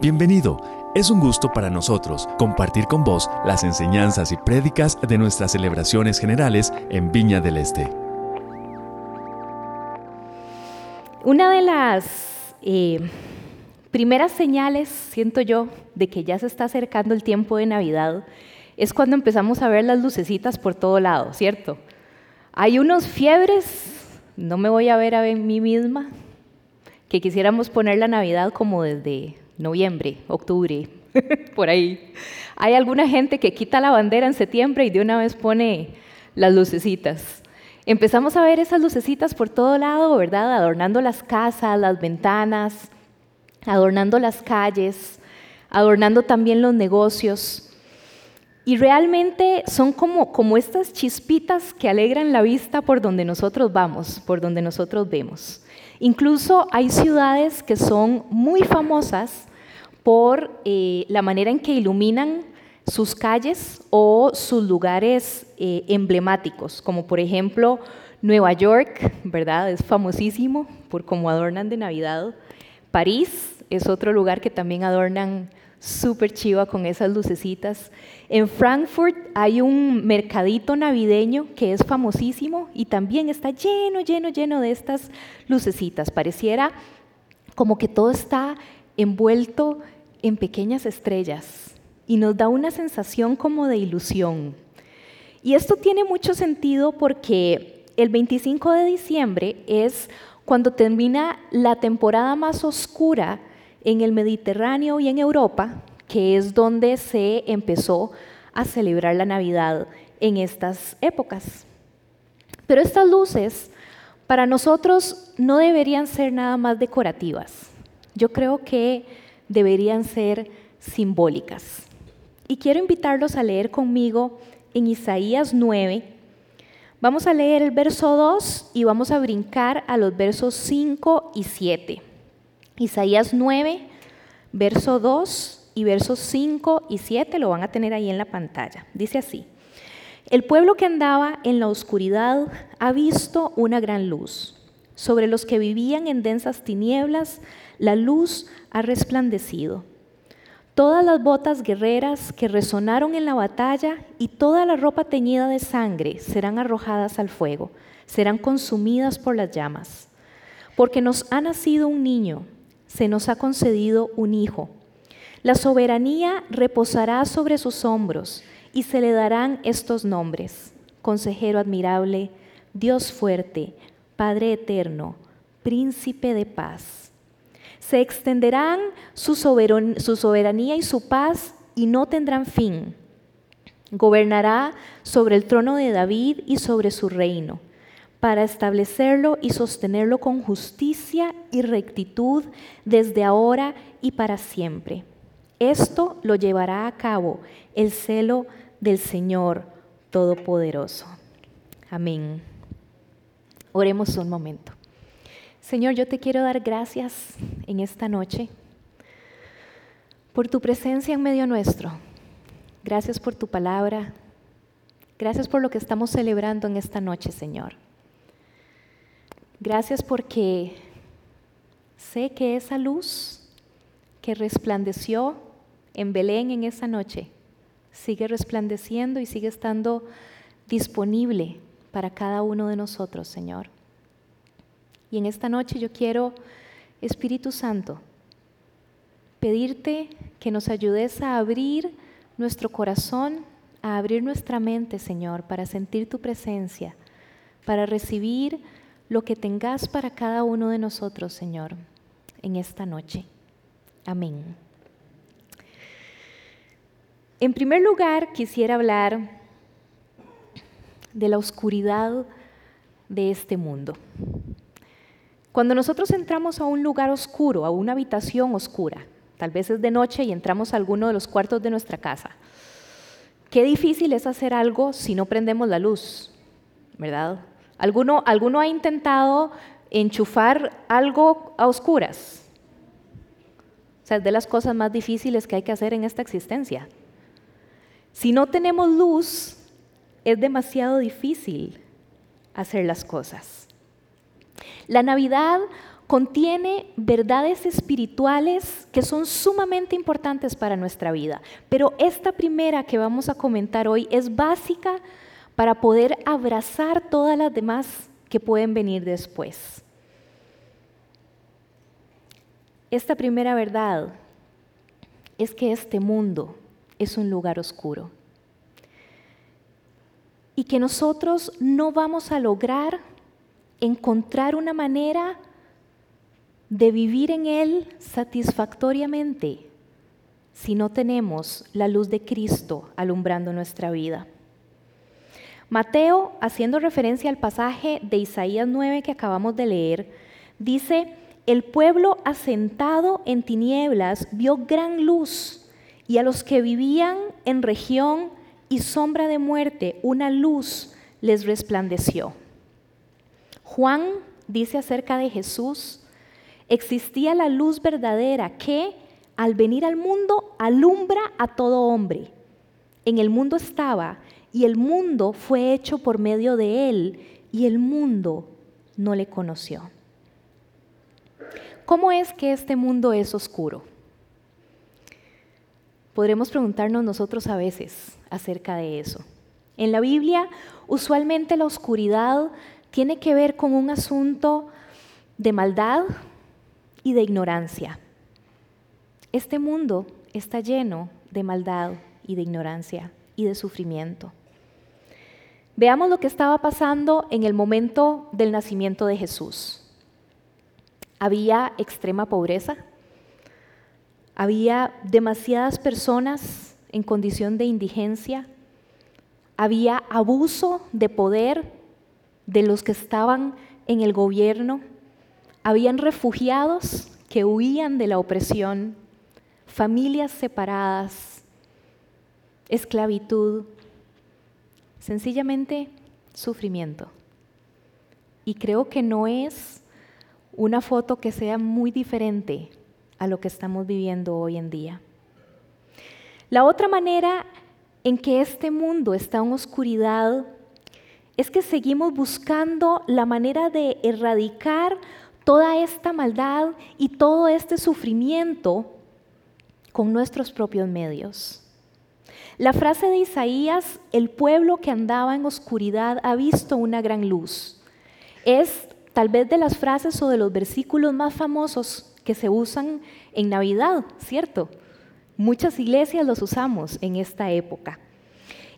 Bienvenido. Es un gusto para nosotros compartir con vos las enseñanzas y prédicas de nuestras celebraciones generales en Viña del Este. Una de las eh, primeras señales, siento yo, de que ya se está acercando el tiempo de Navidad es cuando empezamos a ver las lucecitas por todo lado, ¿cierto? Hay unos fiebres, no me voy a ver a mí misma, que quisiéramos poner la Navidad como desde noviembre, octubre, por ahí. Hay alguna gente que quita la bandera en septiembre y de una vez pone las lucecitas. Empezamos a ver esas lucecitas por todo lado, ¿verdad? Adornando las casas, las ventanas, adornando las calles, adornando también los negocios. Y realmente son como, como estas chispitas que alegran la vista por donde nosotros vamos, por donde nosotros vemos. Incluso hay ciudades que son muy famosas por eh, la manera en que iluminan sus calles o sus lugares eh, emblemáticos, como por ejemplo Nueva York, ¿verdad? Es famosísimo por cómo adornan de Navidad. París es otro lugar que también adornan súper chiva con esas lucecitas. En Frankfurt hay un mercadito navideño que es famosísimo y también está lleno, lleno, lleno de estas lucecitas. Pareciera como que todo está envuelto en pequeñas estrellas y nos da una sensación como de ilusión. Y esto tiene mucho sentido porque el 25 de diciembre es cuando termina la temporada más oscura en el Mediterráneo y en Europa, que es donde se empezó a celebrar la Navidad en estas épocas. Pero estas luces para nosotros no deberían ser nada más decorativas. Yo creo que deberían ser simbólicas. Y quiero invitarlos a leer conmigo en Isaías 9. Vamos a leer el verso 2 y vamos a brincar a los versos 5 y 7. Isaías 9, verso 2 y versos 5 y 7 lo van a tener ahí en la pantalla. Dice así, el pueblo que andaba en la oscuridad ha visto una gran luz. Sobre los que vivían en densas tinieblas, la luz ha resplandecido. Todas las botas guerreras que resonaron en la batalla y toda la ropa teñida de sangre serán arrojadas al fuego, serán consumidas por las llamas. Porque nos ha nacido un niño se nos ha concedido un hijo. La soberanía reposará sobre sus hombros y se le darán estos nombres. Consejero admirable, Dios fuerte, Padre eterno, príncipe de paz. Se extenderán su, soberanía y su paz y no tendrán fin. Gobernará sobre el trono de David y sobre su reino para establecerlo y sostenerlo con justicia y rectitud desde ahora y para siempre. Esto lo llevará a cabo el celo del Señor Todopoderoso. Amén. Oremos un momento. Señor, yo te quiero dar gracias en esta noche por tu presencia en medio nuestro. Gracias por tu palabra. Gracias por lo que estamos celebrando en esta noche, Señor. Gracias porque sé que esa luz que resplandeció en Belén en esa noche sigue resplandeciendo y sigue estando disponible para cada uno de nosotros, Señor. Y en esta noche yo quiero, Espíritu Santo, pedirte que nos ayudes a abrir nuestro corazón, a abrir nuestra mente, Señor, para sentir tu presencia, para recibir lo que tengas para cada uno de nosotros, Señor, en esta noche. Amén. En primer lugar, quisiera hablar de la oscuridad de este mundo. Cuando nosotros entramos a un lugar oscuro, a una habitación oscura, tal vez es de noche y entramos a alguno de los cuartos de nuestra casa, qué difícil es hacer algo si no prendemos la luz, ¿verdad? ¿Alguno, ¿Alguno ha intentado enchufar algo a oscuras? O sea, es de las cosas más difíciles que hay que hacer en esta existencia. Si no tenemos luz, es demasiado difícil hacer las cosas. La Navidad contiene verdades espirituales que son sumamente importantes para nuestra vida. Pero esta primera que vamos a comentar hoy es básica para poder abrazar todas las demás que pueden venir después. Esta primera verdad es que este mundo es un lugar oscuro y que nosotros no vamos a lograr encontrar una manera de vivir en Él satisfactoriamente si no tenemos la luz de Cristo alumbrando nuestra vida. Mateo, haciendo referencia al pasaje de Isaías 9 que acabamos de leer, dice, el pueblo asentado en tinieblas vio gran luz y a los que vivían en región y sombra de muerte, una luz les resplandeció. Juan dice acerca de Jesús, existía la luz verdadera que al venir al mundo alumbra a todo hombre. En el mundo estaba y el mundo fue hecho por medio de él y el mundo no le conoció. ¿Cómo es que este mundo es oscuro? Podremos preguntarnos nosotros a veces acerca de eso. En la Biblia, usualmente la oscuridad tiene que ver con un asunto de maldad y de ignorancia. Este mundo está lleno de maldad y de ignorancia y de sufrimiento. Veamos lo que estaba pasando en el momento del nacimiento de Jesús. Había extrema pobreza, había demasiadas personas en condición de indigencia, había abuso de poder de los que estaban en el gobierno, habían refugiados que huían de la opresión, familias separadas, esclavitud, sencillamente sufrimiento. Y creo que no es una foto que sea muy diferente a lo que estamos viviendo hoy en día. La otra manera en que este mundo está en oscuridad es que seguimos buscando la manera de erradicar toda esta maldad y todo este sufrimiento con nuestros propios medios. La frase de Isaías, el pueblo que andaba en oscuridad ha visto una gran luz, es tal vez de las frases o de los versículos más famosos que se usan en Navidad, ¿cierto? Muchas iglesias los usamos en esta época.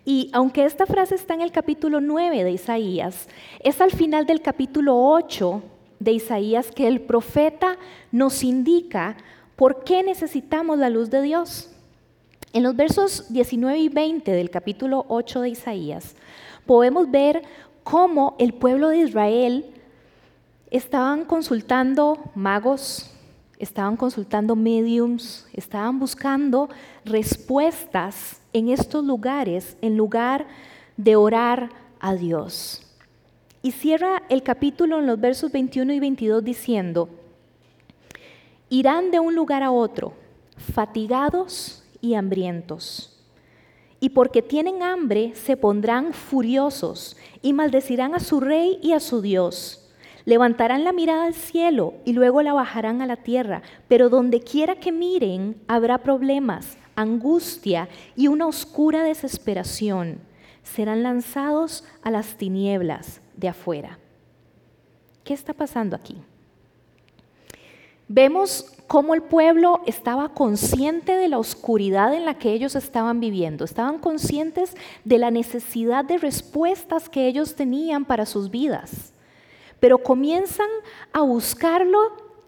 Y aunque esta frase está en el capítulo 9 de Isaías, es al final del capítulo 8 de Isaías que el profeta nos indica por qué necesitamos la luz de Dios. En los versos 19 y 20 del capítulo 8 de Isaías, podemos ver cómo el pueblo de Israel estaban consultando magos, estaban consultando mediums, estaban buscando respuestas en estos lugares en lugar de orar a Dios. Y cierra el capítulo en los versos 21 y 22 diciendo, irán de un lugar a otro, fatigados y hambrientos. Y porque tienen hambre, se pondrán furiosos y maldecirán a su rey y a su Dios. Levantarán la mirada al cielo y luego la bajarán a la tierra, pero donde quiera que miren habrá problemas angustia y una oscura desesperación. Serán lanzados a las tinieblas de afuera. ¿Qué está pasando aquí? Vemos cómo el pueblo estaba consciente de la oscuridad en la que ellos estaban viviendo, estaban conscientes de la necesidad de respuestas que ellos tenían para sus vidas, pero comienzan a buscarlo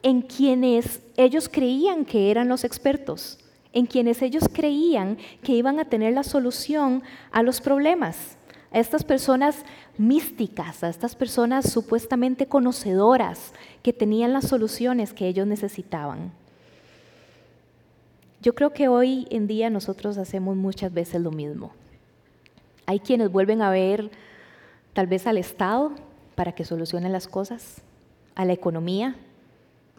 en quienes ellos creían que eran los expertos, en quienes ellos creían que iban a tener la solución a los problemas. A estas personas místicas, a estas personas supuestamente conocedoras que tenían las soluciones que ellos necesitaban. Yo creo que hoy en día nosotros hacemos muchas veces lo mismo. Hay quienes vuelven a ver tal vez al Estado para que solucione las cosas, a la economía,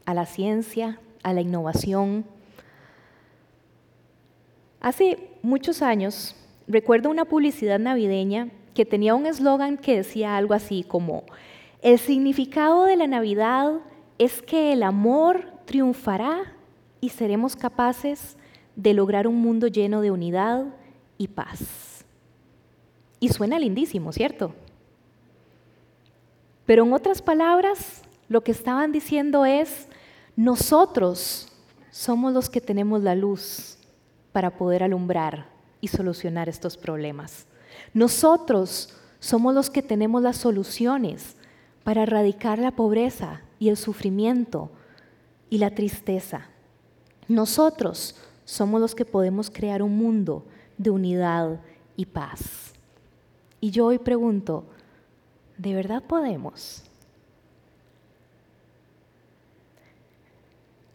a la ciencia, a la innovación, Hace muchos años recuerdo una publicidad navideña que tenía un eslogan que decía algo así como, el significado de la Navidad es que el amor triunfará y seremos capaces de lograr un mundo lleno de unidad y paz. Y suena lindísimo, ¿cierto? Pero en otras palabras, lo que estaban diciendo es, nosotros somos los que tenemos la luz para poder alumbrar y solucionar estos problemas. Nosotros somos los que tenemos las soluciones para erradicar la pobreza y el sufrimiento y la tristeza. Nosotros somos los que podemos crear un mundo de unidad y paz. Y yo hoy pregunto, ¿de verdad podemos?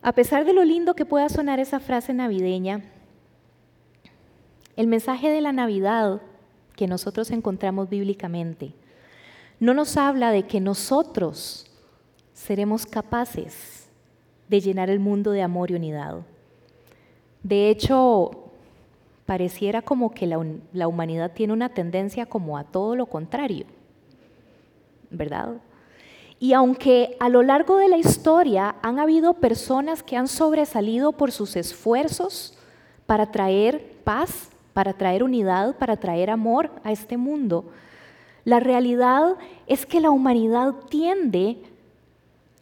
A pesar de lo lindo que pueda sonar esa frase navideña, el mensaje de la Navidad que nosotros encontramos bíblicamente no nos habla de que nosotros seremos capaces de llenar el mundo de amor y unidad. De hecho, pareciera como que la, humanidad tiene una tendencia como a todo lo contrario, ¿verdad? Y aunque a lo largo de la historia han habido personas que han sobresalido por sus esfuerzos para traer paz, para traer unidad, para traer amor a este mundo, la realidad es que la humanidad tiende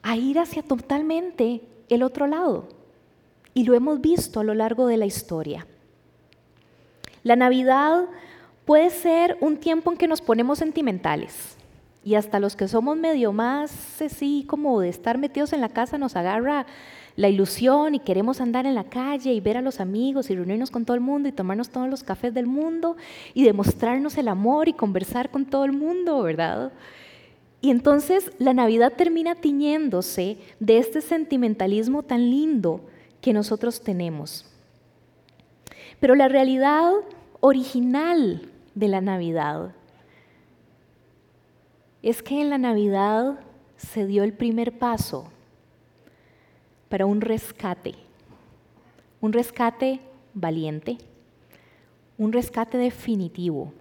a ir hacia totalmente el otro lado. Y lo hemos visto a lo largo de la historia. La Navidad puede ser un tiempo en que nos ponemos sentimentales. Y hasta los que somos medio más así como de estar metidos en la casa nos agarra la ilusión y queremos andar en la calle y ver a los amigos y reunirnos con todo el mundo y tomarnos todos los cafés del mundo y demostrarnos el amor y conversar con todo el mundo, ¿verdad? Y entonces la Navidad termina tiñéndose de este sentimentalismo tan lindo que nosotros tenemos. Pero la realidad original de la Navidad es que en la Navidad se dio el primer paso para un rescate, un rescate valiente, un rescate definitivo,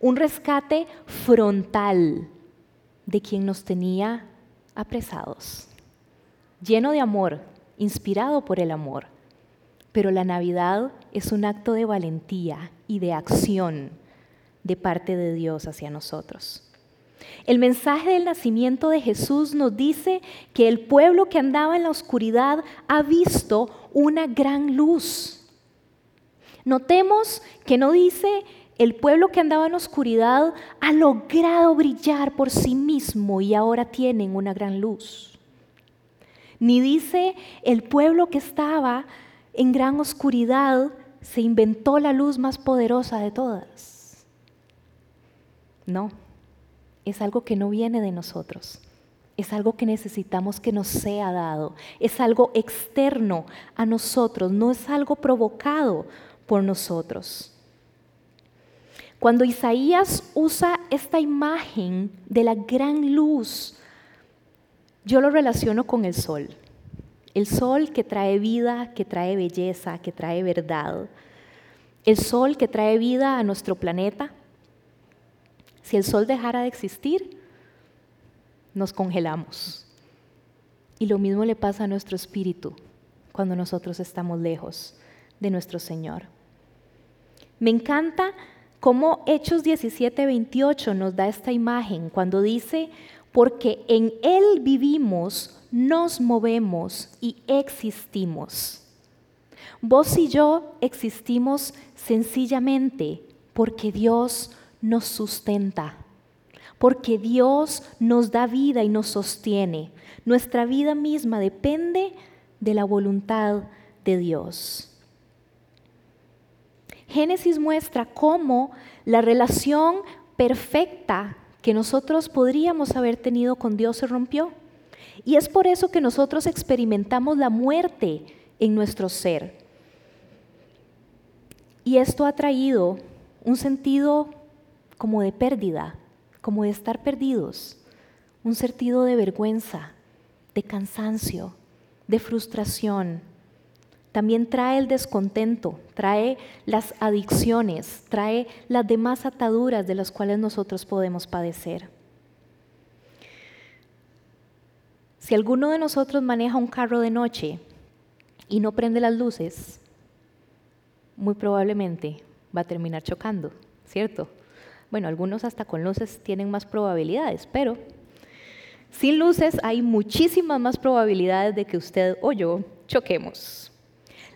un rescate frontal de quien nos tenía apresados, lleno de amor, inspirado por el amor. Pero la Navidad es un acto de valentía y de acción de parte de Dios hacia nosotros. El mensaje del nacimiento de Jesús nos dice que el pueblo que andaba en la oscuridad ha visto una gran luz. Notemos que no dice el pueblo que andaba en oscuridad ha logrado brillar por sí mismo y ahora tienen una gran luz. Ni dice el pueblo que estaba en gran oscuridad se inventó la luz más poderosa de todas. No es algo que no viene de nosotros. Es algo que necesitamos que nos sea dado. Es algo externo a nosotros, no es algo provocado por nosotros. Cuando Isaías usa esta imagen de la gran luz, yo lo relaciono con el sol. El sol que trae vida, que trae belleza, que trae verdad. El sol que trae vida a nuestro planeta, si el sol dejara de existir, nos congelamos. Y lo mismo le pasa a nuestro espíritu cuando nosotros estamos lejos de nuestro Señor. Me encanta cómo Hechos 17, 28 nos da esta imagen cuando dice, porque en Él vivimos, nos movemos y existimos. Vos y yo existimos sencillamente porque Dios nos sustenta, porque Dios nos da vida y nos sostiene. Nuestra vida misma depende de la voluntad de Dios. Génesis muestra cómo la relación perfecta que nosotros podríamos haber tenido con Dios se rompió. Y es por eso que nosotros experimentamos la muerte en nuestro ser. Y esto ha traído un sentido como de pérdida, como de estar perdidos, un sentido de vergüenza, de cansancio, de frustración. También trae el descontento, trae las adicciones, trae las demás ataduras de las cuales nosotros podemos padecer. Si alguno de nosotros maneja un carro de noche y no prende las luces, muy probablemente va a terminar chocando, ¿cierto? Bueno, algunos hasta con luces tienen más probabilidades, pero sin luces hay muchísimas más probabilidades de que usted o yo choquemos.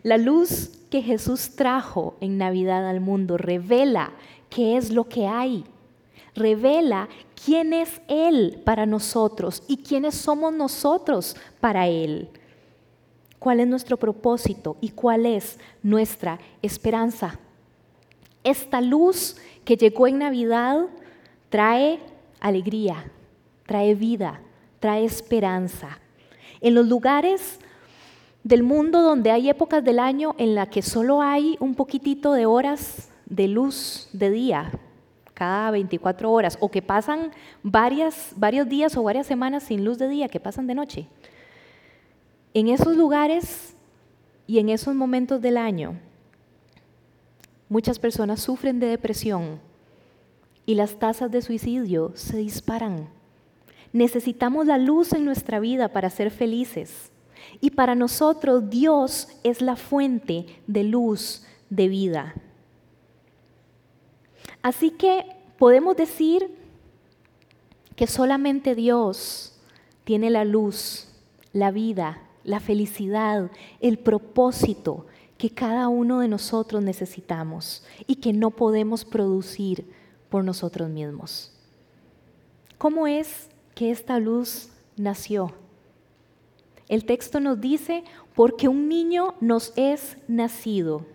La luz que Jesús trajo en Navidad al mundo revela qué es lo que hay, revela quién es Él para nosotros y quiénes somos nosotros para Él. ¿Cuál es nuestro propósito y cuál es nuestra esperanza? Esta luz que llegó en Navidad trae alegría, trae vida, trae esperanza. En los lugares del mundo donde hay épocas del año en la que solo hay un poquitito de horas de luz de día, cada 24 horas, o que pasan varias, varios días o varias semanas sin luz de día, que pasan de noche. En esos lugares y en esos momentos del año, muchas personas sufren de depresión y las tasas de suicidio se disparan. Necesitamos la luz en nuestra vida para ser felices. Y para nosotros Dios es la fuente de luz, de vida. Así que podemos decir que solamente Dios tiene la luz, la vida, la felicidad, el propósito que cada uno de nosotros necesitamos y que no podemos producir por nosotros mismos. ¿Cómo es que esta luz nació? El texto nos dice, porque un niño nos es nacido.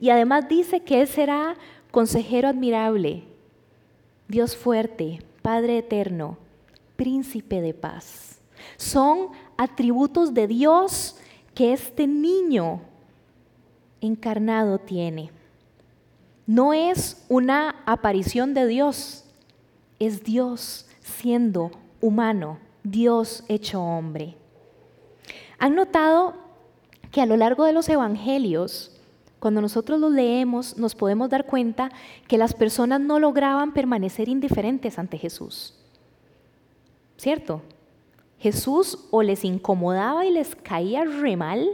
Y además dice que Él será consejero admirable, Dios fuerte, Padre eterno, príncipe de paz. Son atributos de Dios que este niño encarnado tiene. No es una aparición de Dios, es Dios siendo humano, Dios hecho hombre. ¿Han notado que a lo largo de los evangelios, cuando nosotros los leemos, nos podemos dar cuenta que las personas no lograban permanecer indiferentes ante Jesús? ¿Cierto? Jesús o les incomodaba y les caía re mal,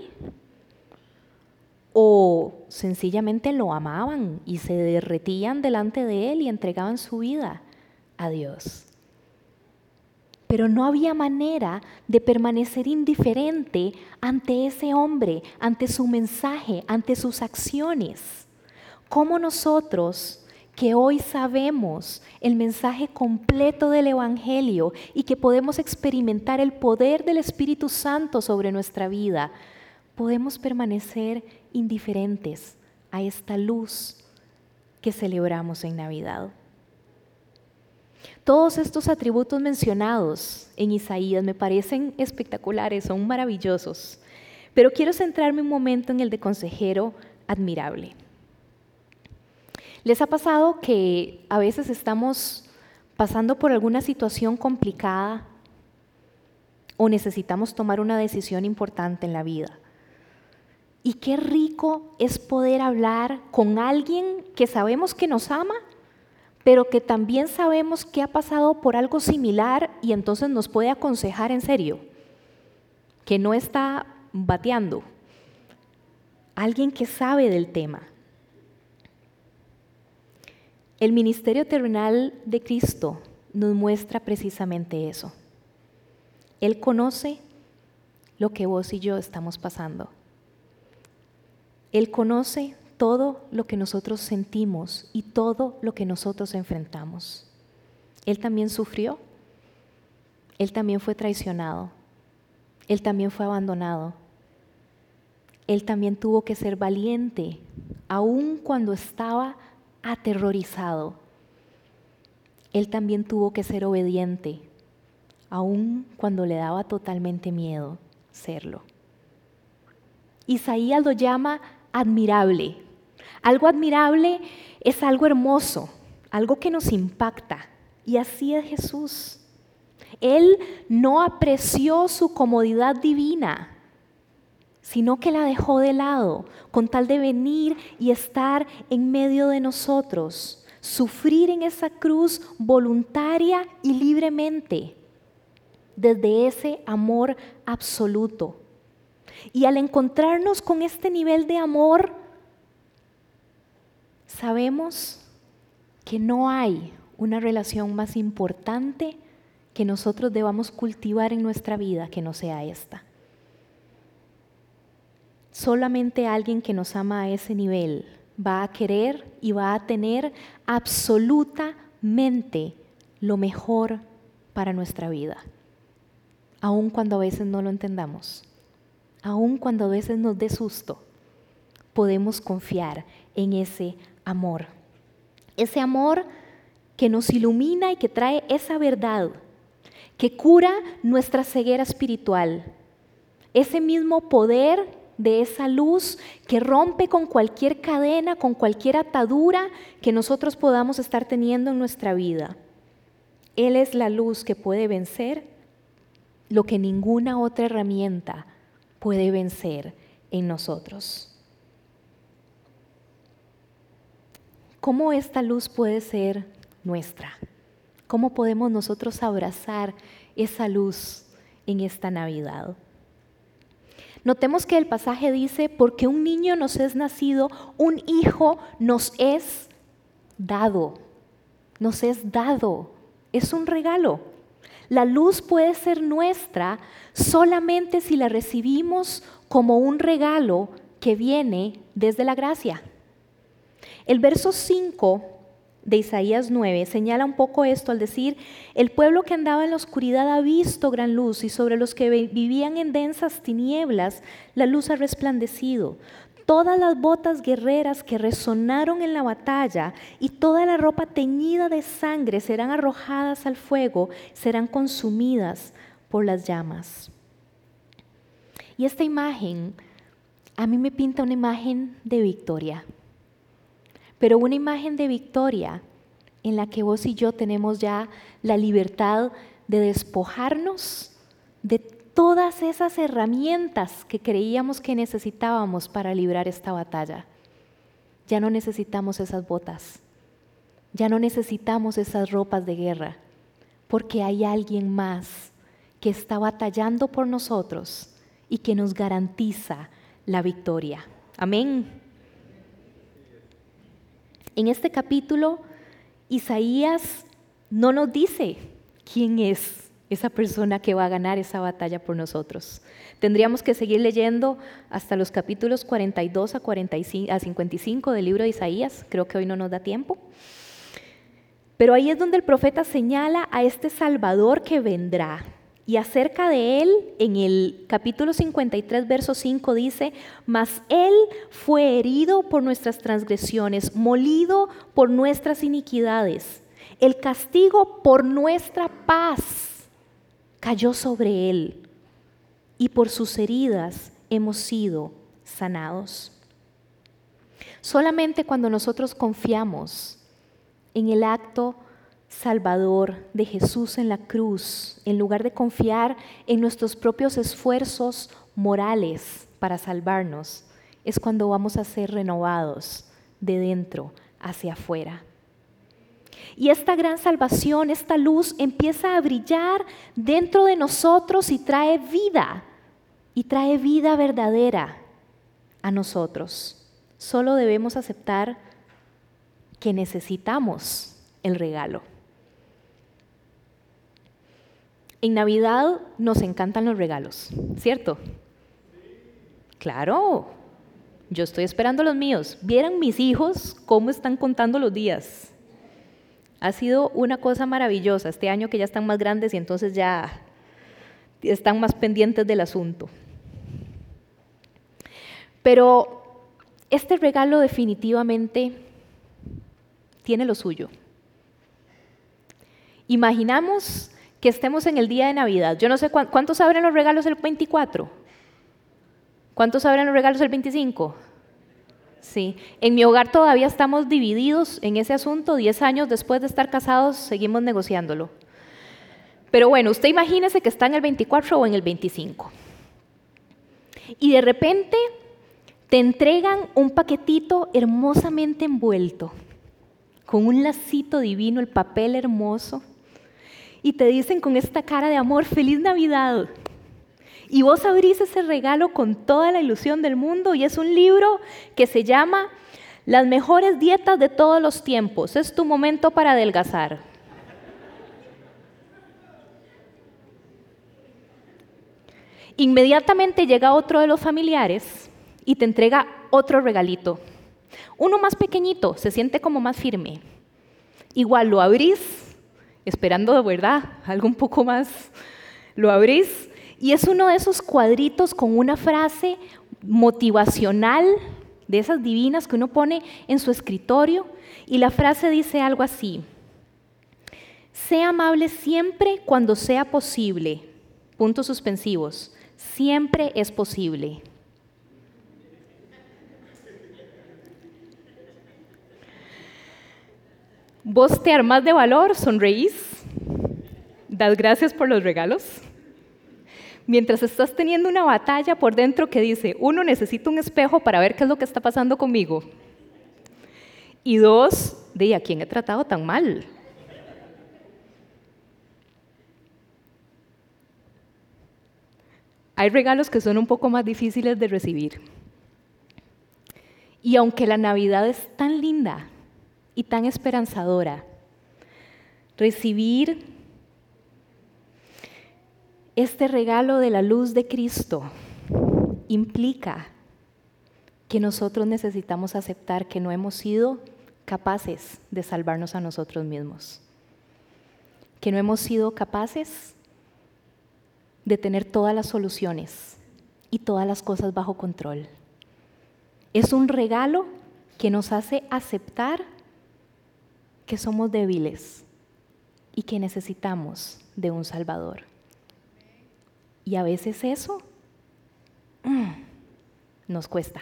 o sencillamente lo amaban y se derretían delante de él y entregaban su vida a Dios pero no había manera de permanecer indiferente ante ese hombre, ante su mensaje, ante sus acciones. ¿Cómo nosotros, que hoy sabemos el mensaje completo del Evangelio y que podemos experimentar el poder del Espíritu Santo sobre nuestra vida, podemos permanecer indiferentes a esta luz que celebramos en Navidad? Todos estos atributos mencionados en Isaías me parecen espectaculares, son maravillosos, pero quiero centrarme un momento en el de consejero admirable. ¿Les ha pasado que a veces estamos pasando por alguna situación complicada o necesitamos tomar una decisión importante en la vida? Y qué rico es poder hablar con alguien que sabemos que nos ama pero que también sabemos que ha pasado por algo similar y entonces nos puede aconsejar en serio, que no está bateando, alguien que sabe del tema. El ministerio terrenal de Cristo nos muestra precisamente eso. Él conoce lo que vos y yo estamos pasando. Él conoce todo lo que nosotros sentimos y todo lo que nosotros enfrentamos. Él también sufrió, Él también fue traicionado, Él también fue abandonado, Él también tuvo que ser valiente, aun cuando estaba aterrorizado. Él también tuvo que ser obediente, aun cuando le daba totalmente miedo serlo. Isaías lo llama admirable, algo admirable es algo hermoso, algo que nos impacta. Y así es Jesús. Él no apreció su comodidad divina, sino que la dejó de lado con tal de venir y estar en medio de nosotros, sufrir en esa cruz voluntaria y libremente. desde ese amor absoluto. Y al encontrarnos con este nivel de amor, sabemos que no hay una relación más importante que nosotros debamos cultivar en nuestra vida que no sea esta. Solamente alguien que nos ama a ese nivel va a querer y va a tener absolutamente lo mejor para nuestra vida, aun cuando a veces no lo entendamos, aun cuando a veces nos dé susto, podemos confiar en ese amor. Ese amor que nos ilumina y que trae esa verdad, que cura nuestra ceguera espiritual. Ese mismo poder de esa luz que rompe con cualquier cadena, con cualquier atadura que nosotros podamos estar teniendo en nuestra vida. Él es la luz que puede vencer lo que ninguna otra herramienta puede vencer en nosotros. ¿Cómo esta luz puede ser nuestra? ¿Cómo podemos nosotros abrazar esa luz en esta Navidad? Notemos que el pasaje dice, porque un niño nos es nacido, un hijo nos es dado, nos es dado, es un regalo. La luz puede ser nuestra solamente si la recibimos como un regalo que viene desde la gracia. El verso 5 de Isaías 9 señala un poco esto al decir, el pueblo que andaba en la oscuridad ha visto gran luz y sobre los que vivían en densas tinieblas la luz ha resplandecido. Todas las botas guerreras que resonaron en la batalla y toda la ropa teñida de sangre serán arrojadas al fuego, serán consumidas por las llamas. Y esta imagen a mí me pinta una imagen de victoria pero una imagen de victoria en la que vos y yo tenemos ya la libertad de despojarnos de todas esas herramientas que creíamos que necesitábamos para librar esta batalla. Ya no necesitamos esas botas, ya no necesitamos esas ropas de guerra, porque hay alguien más que está batallando por nosotros y que nos garantiza la victoria. Amén. En este capítulo, Isaías no nos dice quién es esa persona que va a ganar esa batalla por nosotros. Tendríamos que seguir leyendo hasta los capítulos 42 a, 45, a 55 del libro de Isaías. Creo que hoy no nos da tiempo. Pero ahí es donde el profeta señala a este Salvador que vendrá, y acerca de él, en el capítulo 53, verso 5 dice, mas él fue herido por nuestras transgresiones, molido por nuestras iniquidades. El castigo por nuestra paz cayó sobre él, y por sus heridas hemos sido sanados. Solamente cuando nosotros confiamos en el acto salvador de Jesús en la cruz, en lugar de confiar en nuestros propios esfuerzos morales para salvarnos, es cuando vamos a ser renovados de dentro hacia afuera. Y esta gran salvación, esta luz empieza a brillar dentro de nosotros y trae vida, y trae vida verdadera a nosotros. Solo debemos aceptar que necesitamos el regalo. En Navidad nos encantan los regalos, ¿cierto? Claro, yo estoy esperando los míos. Vieran mis hijos cómo están contando los días. Ha sido una cosa maravillosa este año que ya están más grandes y entonces ya están más pendientes del asunto. Pero este regalo definitivamente tiene lo suyo. Imaginamos que estemos en el día de Navidad. Yo no sé cuántos abren los regalos el 24. ¿Cuántos abren los regalos el 25? Sí, en mi hogar todavía estamos divididos en ese asunto. Diez años después de estar casados seguimos negociándolo. Pero bueno, usted imagínese que está en el 24 o en el 25. Y de repente te entregan un paquetito hermosamente envuelto, con un lacito divino, el papel hermoso y te dicen con esta cara de amor, feliz Navidad. Y vos abrís ese regalo con toda la ilusión del mundo y es un libro que se llama Las mejores dietas de todos los tiempos. Es tu momento para adelgazar. Inmediatamente llega otro de los familiares y te entrega otro regalito. Uno más pequeñito, se siente como más firme. Igual lo abrís, esperando de verdad algo un poco más, lo abrís y es uno de esos cuadritos con una frase motivacional, de esas divinas que uno pone en su escritorio y la frase dice algo así, sea amable siempre cuando sea posible, puntos suspensivos, Siempre es posible. Vos te armas de valor, sonreís, das gracias por los regalos. Mientras estás teniendo una batalla por dentro que dice, uno, necesita un espejo para ver qué es lo que está pasando conmigo. Y dos, de a quién he tratado tan mal. Hay regalos que son un poco más difíciles de recibir. Y aunque la Navidad es tan linda y tan esperanzadora, recibir este regalo de la luz de Cristo implica que nosotros necesitamos aceptar que no hemos sido capaces de salvarnos a nosotros mismos, que no hemos sido capaces de tener todas las soluciones y todas las cosas bajo control. Es un regalo que nos hace aceptar que somos débiles y que necesitamos de un Salvador. Y a veces eso mm, nos cuesta.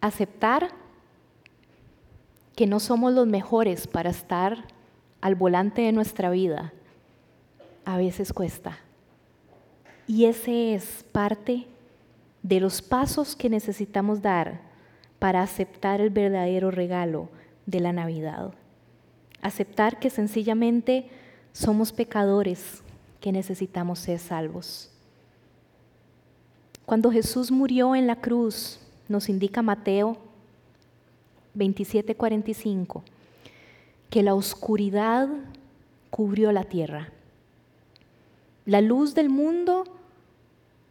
Aceptar que no somos los mejores para estar al volante de nuestra vida, a veces cuesta. Y ese es parte de los pasos que necesitamos dar para aceptar el verdadero regalo de la Navidad. Aceptar que sencillamente somos pecadores que necesitamos ser salvos. Cuando Jesús murió en la cruz, nos indica Mateo 27:45, que la oscuridad cubrió la tierra la luz del mundo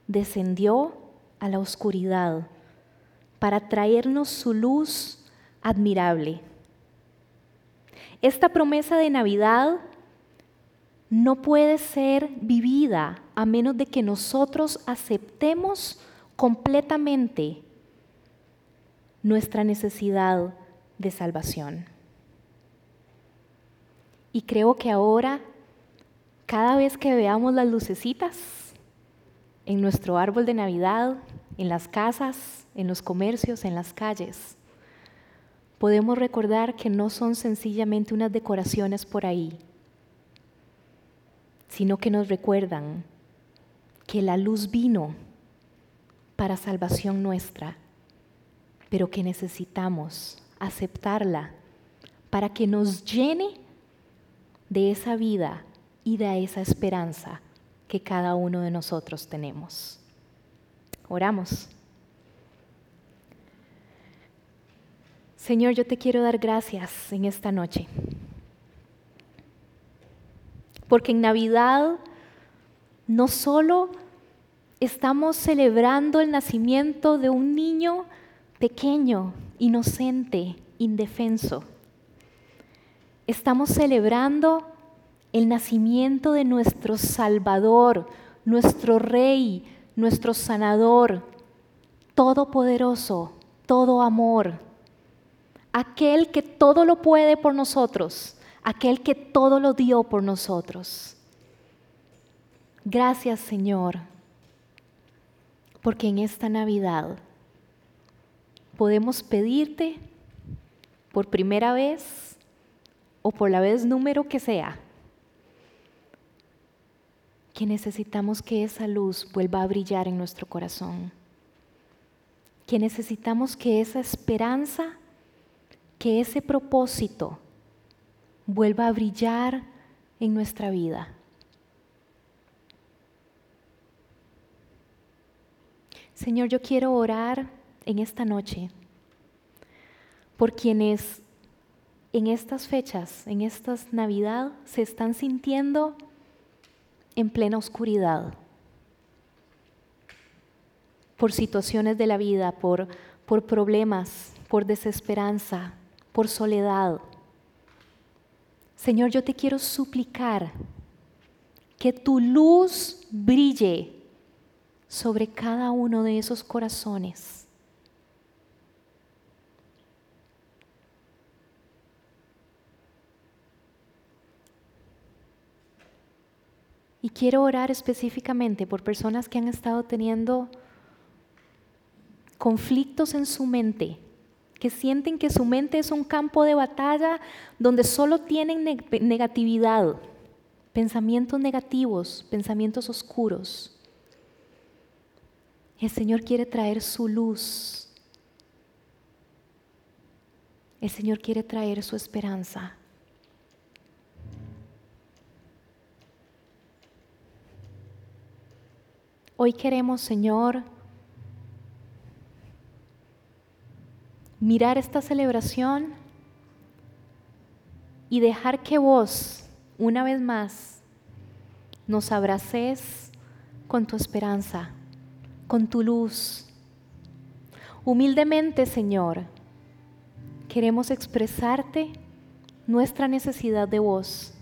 descendió a la oscuridad para traernos su luz admirable. Esta promesa de Navidad no puede ser vivida a menos de que nosotros aceptemos completamente nuestra necesidad de salvación. Y creo que ahora cada vez que veamos las lucecitas en nuestro árbol de Navidad, en las casas, en los comercios, en las calles, podemos recordar que no son sencillamente unas decoraciones por ahí, sino que nos recuerdan que la luz vino para salvación nuestra, pero que necesitamos aceptarla para que nos llene de esa vida y da esa esperanza que cada uno de nosotros tenemos. Oramos. Señor, yo te quiero dar gracias en esta noche, porque en Navidad no solo estamos celebrando el nacimiento de un niño pequeño, inocente, indefenso, estamos celebrando el nacimiento de nuestro Salvador, nuestro Rey, nuestro Sanador, todopoderoso, todo amor, aquel que todo lo puede por nosotros, aquel que todo lo dio por nosotros. Gracias Señor, porque en esta Navidad podemos pedirte por primera vez o por la vez número que sea que necesitamos que esa luz vuelva a brillar en nuestro corazón, que necesitamos que esa esperanza, que ese propósito vuelva a brillar en nuestra vida. Señor, yo quiero orar en esta noche por quienes en estas fechas, en estas Navidad, se están sintiendo en plena oscuridad por situaciones de la vida, por, por problemas, por desesperanza, por soledad. Señor, yo te quiero suplicar que tu luz brille sobre cada uno de esos corazones. Y quiero orar específicamente por personas que han estado teniendo conflictos en su mente, que sienten que su mente es un campo de batalla donde solo tienen negatividad, pensamientos negativos, pensamientos oscuros. El Señor quiere traer su luz. El Señor quiere traer su esperanza. Hoy queremos, Señor, mirar esta celebración y dejar que vos, una vez más, nos abraces con tu esperanza, con tu luz. Humildemente, Señor, queremos expresarte nuestra necesidad de vos.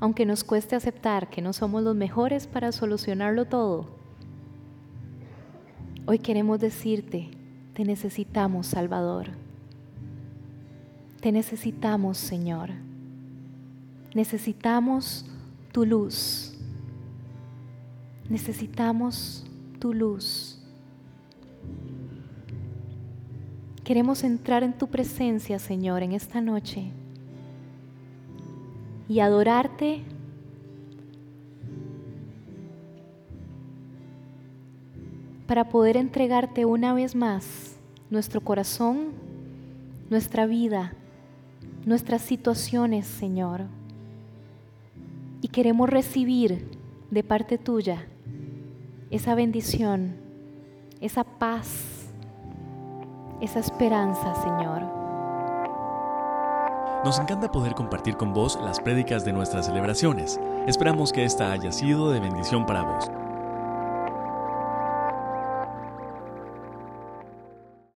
Aunque nos cueste aceptar que no somos los mejores para solucionarlo todo, Hoy queremos decirte, te necesitamos, Salvador. Te necesitamos, Señor. Necesitamos tu luz. Necesitamos tu luz. Queremos entrar en tu presencia, Señor, en esta noche y adorarte para poder entregarte una vez más nuestro corazón, nuestra vida, nuestras situaciones, Señor. Y queremos recibir de parte tuya esa bendición, esa paz, esa esperanza, Señor. Nos encanta poder compartir con vos las prédicas de nuestras celebraciones. Esperamos que esta haya sido de bendición para vos.